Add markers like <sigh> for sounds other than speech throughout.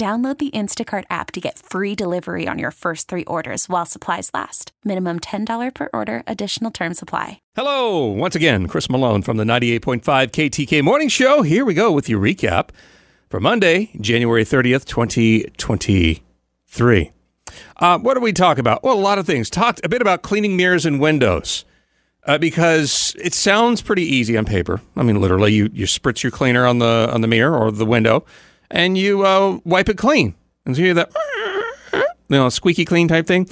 Download the Instacart app to get free delivery on your first three orders while supplies last. Minimum $10 per order, additional term supply. Hello, once again, Chris Malone from the 98.5 KTK Morning Show. Here we go with your recap for Monday, January 30th, 2023. Uh, what do we talk about? Well, a lot of things. Talked a bit about cleaning mirrors and windows. Uh, because it sounds pretty easy on paper. I mean, literally, you, you spritz your cleaner on the on the mirror or the window, and you uh, wipe it clean. And so you hear that, you know, squeaky clean type thing.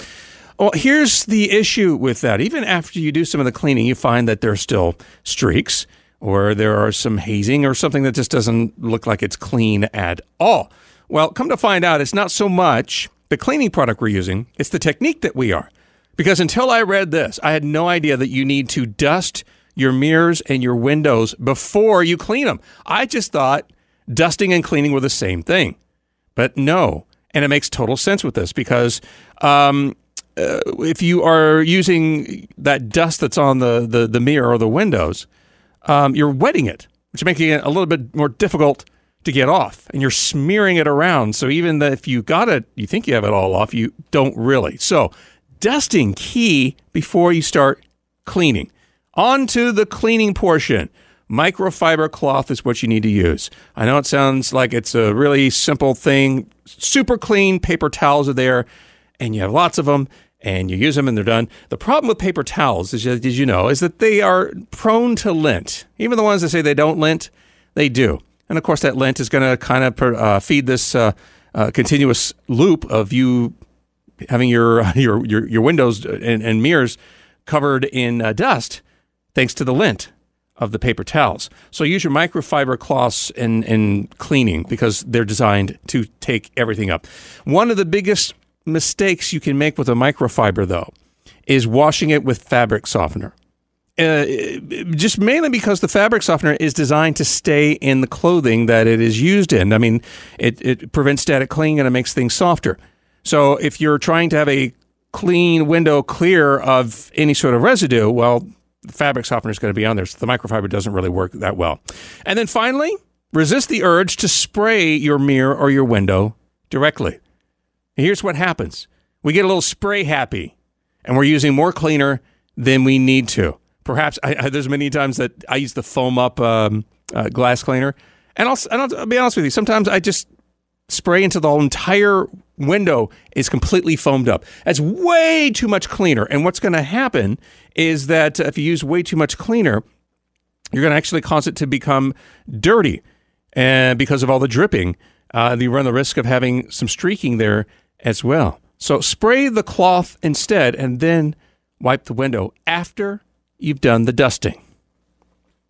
Well, here's the issue with that. Even after you do some of the cleaning, you find that there's still streaks or there are some hazing or something that just doesn't look like it's clean at all. Well, come to find out, it's not so much the cleaning product we're using, it's the technique that we are. Because until I read this, I had no idea that you need to dust your mirrors and your windows before you clean them. I just thought dusting and cleaning were the same thing. But no. And it makes total sense with this because um, uh, if you are using that dust that's on the, the, the mirror or the windows, um, you're wetting it, which is making it a little bit more difficult to get off. And you're smearing it around. So even if you got it, you think you have it all off, you don't really. So dusting key before you start cleaning. On to the cleaning portion. Microfiber cloth is what you need to use. I know it sounds like it's a really simple thing. Super clean paper towels are there, and you have lots of them, and you use them and they're done. The problem with paper towels, as you know, is that they are prone to lint. Even the ones that say they don't lint, they do. And of course, that lint is going to kind of uh, feed this uh, uh, continuous loop of you having your <laughs> your your, your windows and, and mirrors covered in uh, dust, thanks to the lint of the paper towels. So use your microfiber cloths in, in cleaning because they're designed to take everything up. One of the biggest mistakes you can make with a microfiber, though, is washing it with fabric softener. Uh, just mainly because the fabric softener is designed to stay in the clothing that it is used in. I mean, it, it prevents static cling and it makes things softer. So if you're trying to have a clean window clear of any sort of residue, well, the fabric softener is going to be on there. So the microfiber doesn't really work that well. And then finally, resist the urge to spray your mirror or your window directly. Here's what happens we get a little spray happy and we're using more cleaner than we need to. Perhaps I, I, there's many times that I use the foam up um, uh, glass cleaner. And I'll, and I'll, I'll be honest with you, sometimes I just spray into the entire window is completely foamed up. That's way too much cleaner. And what's going to happen is that if you use way too much cleaner, you're going to actually cause it to become dirty. And because of all the dripping, uh, you run the risk of having some streaking there as well. So spray the cloth instead and then wipe the window after you've done the dusting.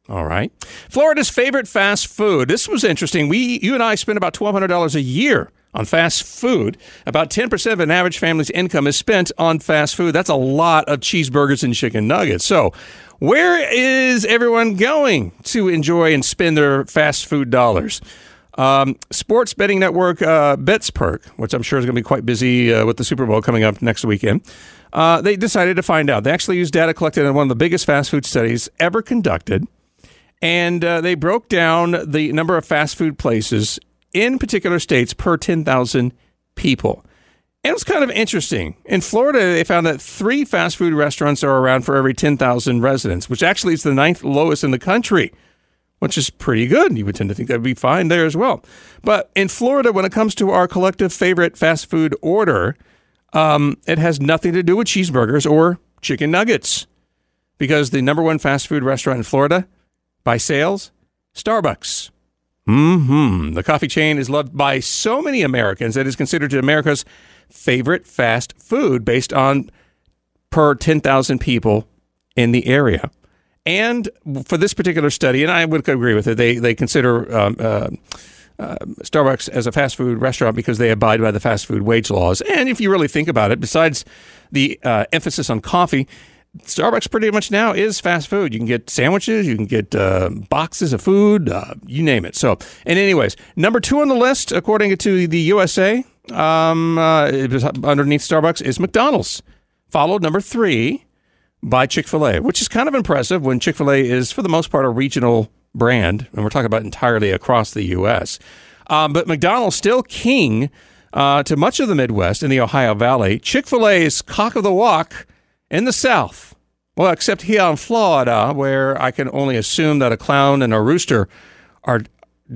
All right. Florida's favorite fast food. This was interesting. We, you and I spend about $1,200 a year on fast food. About 10% of an average family's income is spent on fast food. That's a lot of cheeseburgers and chicken nuggets. So, where is everyone going to enjoy and spend their fast food dollars? Um, sports betting network uh, BetSperts, which I'm sure is going to be quite busy uh, with the Super Bowl coming up next weekend, uh, they decided to find out. They actually used data collected in one of the biggest fast food studies ever conducted. And uh, they broke down the number of fast food places in particular states per 10,000 people. And it was kind of interesting. In Florida, they found that three fast food restaurants are around for every 10,000 residents, which actually is the ninth lowest in the country. which is pretty good. You would tend to think that'd be fine there as well. But in Florida, when it comes to our collective favorite fast food order, um, it has nothing to do with cheeseburgers or chicken nuggets because the number one fast food restaurant in Florida by sales, Starbucks. Mm hmm. The coffee chain is loved by so many Americans that it is considered America's favorite fast food based on per 10,000 people in the area. And for this particular study, and I would agree with it, they they consider um, uh, uh, Starbucks as a fast food restaurant because they abide by the fast food wage laws. And if you really think about it, besides the uh, emphasis on coffee, Starbucks pretty much now is fast food. You can get sandwiches, you can get uh, boxes of food, uh, you name it. So, and anyways, number two on the list, according to the USA, um, uh, underneath Starbucks is McDonald's, followed number three by Chick fil A, which is kind of impressive when Chick fil A is, for the most part, a regional brand. And we're talking about entirely across the U.S. Um, but McDonald's still king uh, to much of the Midwest in the Ohio Valley. Chick fil A's cock of the walk in the South. Well, except here in Florida, where I can only assume that a clown and a rooster are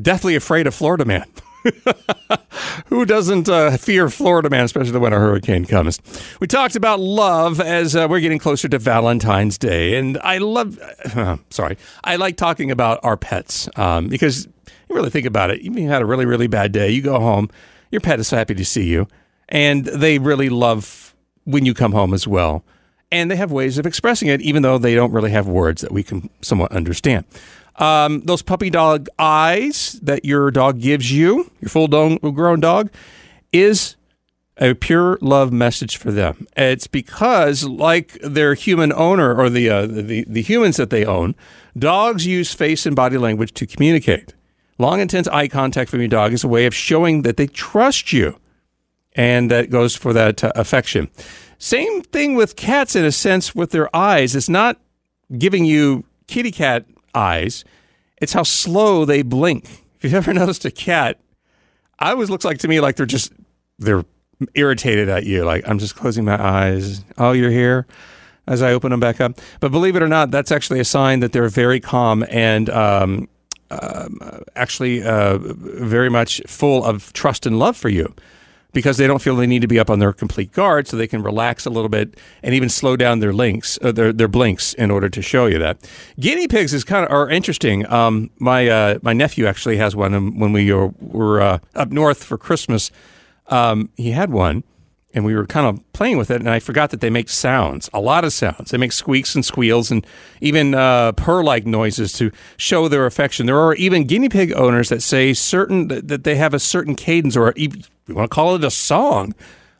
deathly afraid of Florida man. <laughs> Who doesn't uh, fear Florida man, especially when a hurricane comes? We talked about love as uh, we're getting closer to Valentine's Day, and I love. Uh, sorry, I like talking about our pets um, because you really think about it. You had a really, really bad day. You go home, your pet is happy to see you, and they really love when you come home as well. And they have ways of expressing it, even though they don't really have words that we can somewhat understand. Um, those puppy dog eyes that your dog gives you, your full grown dog, is a pure love message for them. It's because, like their human owner or the, uh, the, the humans that they own, dogs use face and body language to communicate. Long, intense eye contact from your dog is a way of showing that they trust you, and that goes for that uh, affection. Same thing with cats in a sense with their eyes. It's not giving you kitty cat eyes, it's how slow they blink. If you've ever <laughs> noticed a cat, I always looks like to me like they're just they're irritated at you. Like I'm just closing my eyes. Oh, you're here. As I open them back up, but believe it or not, that's actually a sign that they're very calm and um, uh, actually uh, very much full of trust and love for you because they don't feel they need to be up on their complete guard, so they can relax a little bit and even slow down their links, uh, their their blinks in order to show you that. Guinea pigs is kind of are interesting. Um, my uh, my nephew actually has one, and when we were, were uh, up north for Christmas, um, he had one. And we were kind of playing with it, and I forgot that they make sounds, a lot of sounds. They make squeaks and squeals and even uh, purr like noises to show their affection. There are even guinea pig owners that say certain that they have a certain cadence or we want to call it a song,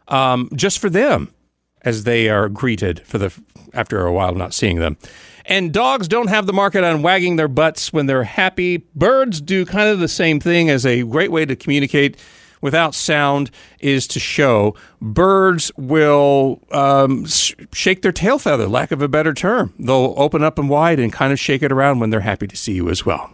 um, just for them as they are greeted for the after a while not seeing them. And dogs don't have the market on wagging their butts when they're happy. Birds do kind of the same thing as a great way to communicate without sound is to show. Birds will um, sh- shake their tail feather, lack of a better term. They'll open up and wide and kind of shake it around when they're happy to see you as well.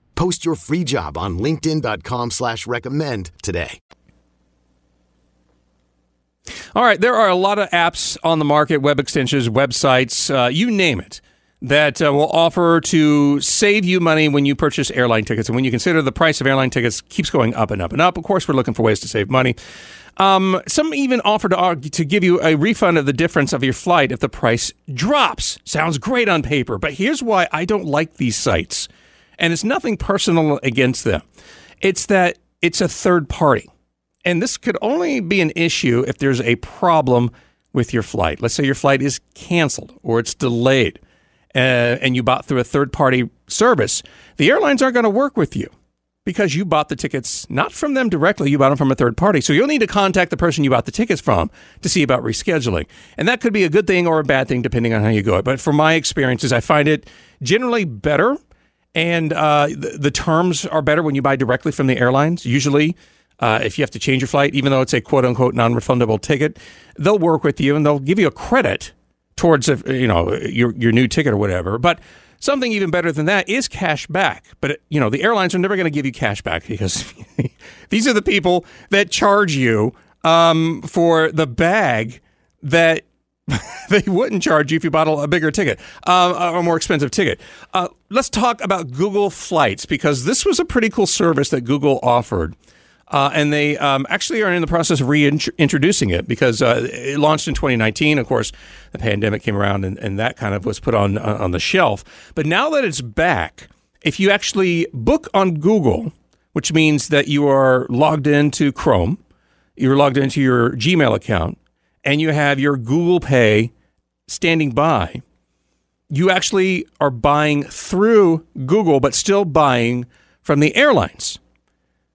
Post your free job on LinkedIn.com slash recommend today. All right, there are a lot of apps on the market, web extensions, websites, uh, you name it, that uh, will offer to save you money when you purchase airline tickets. And when you consider the price of airline tickets keeps going up and up and up, of course, we're looking for ways to save money. Um, some even offer to, to give you a refund of the difference of your flight if the price drops. Sounds great on paper, but here's why I don't like these sites and it's nothing personal against them. It's that it's a third party. And this could only be an issue if there's a problem with your flight. Let's say your flight is canceled or it's delayed uh, and you bought through a third party service. The airlines aren't going to work with you because you bought the tickets not from them directly, you bought them from a third party. So you'll need to contact the person you bought the tickets from to see about rescheduling. And that could be a good thing or a bad thing depending on how you go. it. But from my experiences, I find it generally better and uh, the, the terms are better when you buy directly from the airlines. Usually, uh, if you have to change your flight, even though it's a quote unquote non refundable ticket, they'll work with you and they'll give you a credit towards a, you know your your new ticket or whatever. But something even better than that is cash back. But you know the airlines are never going to give you cash back because <laughs> these are the people that charge you um, for the bag that <laughs> they wouldn't charge you if you bought a bigger ticket, uh, a more expensive ticket. Uh, let's talk about Google Flights because this was a pretty cool service that Google offered. Uh, and they um, actually are in the process of reintroducing it because uh, it launched in 2019. Of course, the pandemic came around and, and that kind of was put on on the shelf. But now that it's back, if you actually book on Google, which means that you are logged into Chrome, you're logged into your Gmail account, and you have your Google Pay standing by, you actually are buying through Google, but still buying from the airlines.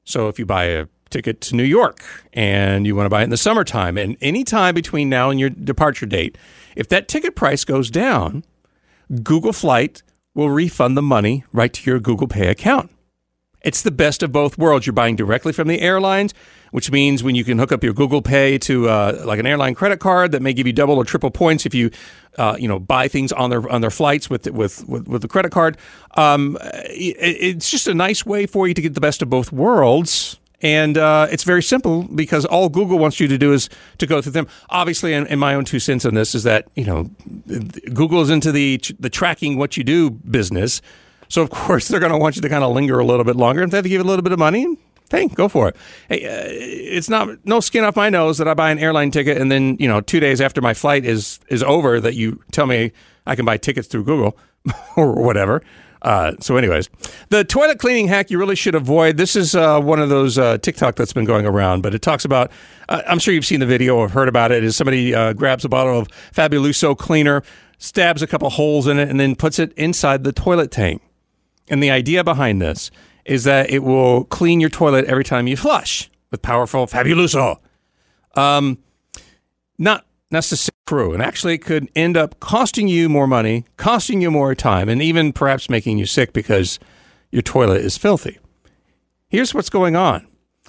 So if you buy a ticket to New York and you want to buy it in the summertime and any time between now and your departure date, if that ticket price goes down, Google Flight will refund the money right to your Google Pay account. It's the best of both worlds. You're buying directly from the airlines, which means when you can hook up your Google Pay to uh, like an airline credit card that may give you double or triple points if you, uh, you know, buy things on their on their flights with with with, with the credit card. Um, it, it's just a nice way for you to get the best of both worlds. And uh, it's very simple because all Google wants you to do is to go through them. Obviously, in, in my own two cents on this is that you know Google is into the the tracking what you do business. So of course <laughs> they're going to want you to kind of linger a little bit longer. If they have to give a little bit of money, hey, go for it. Hey, uh, it's not no skin off my nose that I buy an airline ticket and then you know two days after my flight is is over that you tell me I can buy tickets through Google <laughs> or whatever. Uh, so, anyways, the toilet cleaning hack you really should avoid. This is uh, one of those uh, TikTok that's been going around, but it talks about. Uh, I'm sure you've seen the video or heard about it. Is somebody uh, grabs a bottle of Fabuloso cleaner, stabs a couple holes in it, and then puts it inside the toilet tank. And the idea behind this is that it will clean your toilet every time you flush with powerful Fabuloso. Um, not necessarily true, and actually it could end up costing you more money, costing you more time, and even perhaps making you sick because your toilet is filthy. Here's what's going on.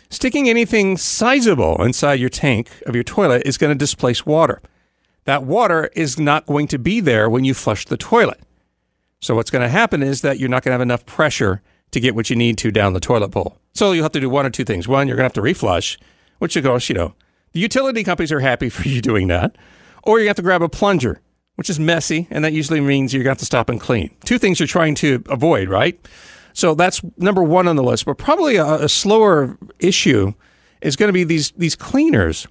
Sticking anything sizable inside your tank of your toilet is going to displace water. That water is not going to be there when you flush the toilet. So what's going to happen is that you're not going to have enough pressure to get what you need to down the toilet bowl. So you'll have to do one or two things. One, you're going to have to reflush, which of course, you know, the utility companies are happy <laughs> for you doing that. Or you have to grab a plunger, which is messy, and that usually means you're going to have to stop and clean. Two things you're trying to avoid, right? So that's number one on the list. But probably a, a slower issue is going to be these these cleaners.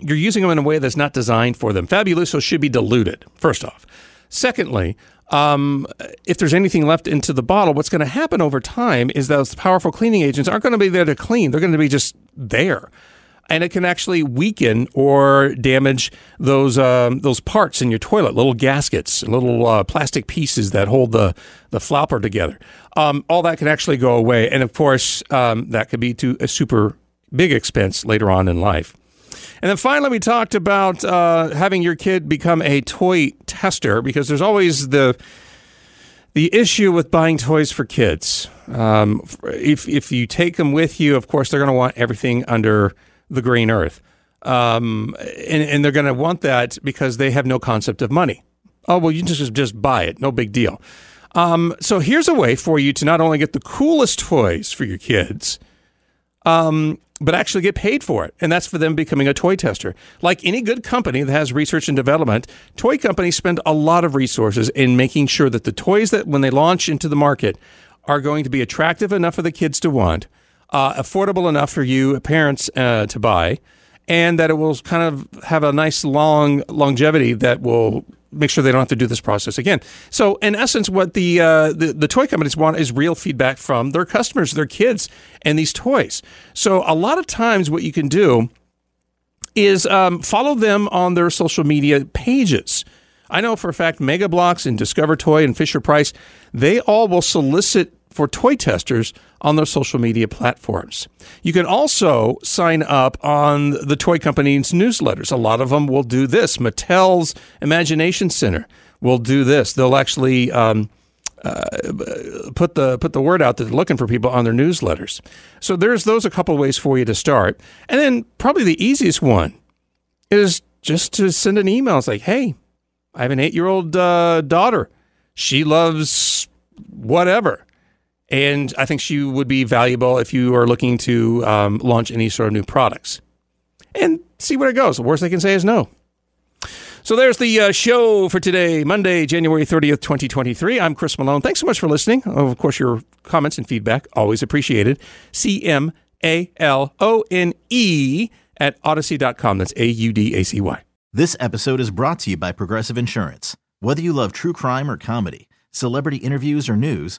You're using them in a way that's not designed for them. Fabuloso should be diluted, first off. Secondly, um, if there's anything left into the bottle, what's going to happen over time is those powerful cleaning agents aren't going to be there to clean. They're going to be just there. And it can actually weaken or damage those um, those parts in your toilet, little gaskets, little uh, plastic pieces that hold the the flopper together. Um, all that can actually go away, and of course, um, that could be to a super big expense later on in life. And then finally, we talked about uh, having your kid become a toy tester because there's always the the issue with buying toys for kids. Um, if if you take them with you, of course, they're going to want everything under the green earth, um, and, and they're going to want that because they have no concept of money. Oh well, you just just buy it, no big deal. Um, so here's a way for you to not only get the coolest toys for your kids, um, but actually get paid for it. And that's for them becoming a toy tester. Like any good company that has research and development, toy companies spend a lot of resources in making sure that the toys that when they launch into the market are going to be attractive enough for the kids to want, uh, affordable enough for you parents uh, to buy, and that it will kind of have a nice long longevity that will make sure they don't have to do this process again. So, in essence, what the, uh, the the toy companies want is real feedback from their customers, their kids, and these toys. So, a lot of times, what you can do is um, follow them on their social media pages. I know for a fact, Mega Bloks and Discover Toy and Fisher Price, they all will solicit for toy testers on their social media platforms. You can also sign up on the toy company's newsletters. A lot of them will do this. Mattel's Imagination Center will do this. They'll actually um, uh, put the put the word out that they're looking for people on their newsletters. So there's those a couple ways for you to start, and then probably the easiest one is just to send an email. It's like, hey, I have an eight year old uh, daughter. She loves whatever. And I think she would be valuable if you are looking to um, launch any sort of new products. And see where it goes. The worst they can say is no. So there's the uh, show for today, Monday, January 30th, 2023. I'm Chris Malone. Thanks so much for listening. Of course, your comments and feedback, always appreciated. C M A L O N E at audacy.com. That's A U D A C Y. This episode is brought to you by Progressive Insurance. Whether you love true crime or comedy, celebrity interviews or news,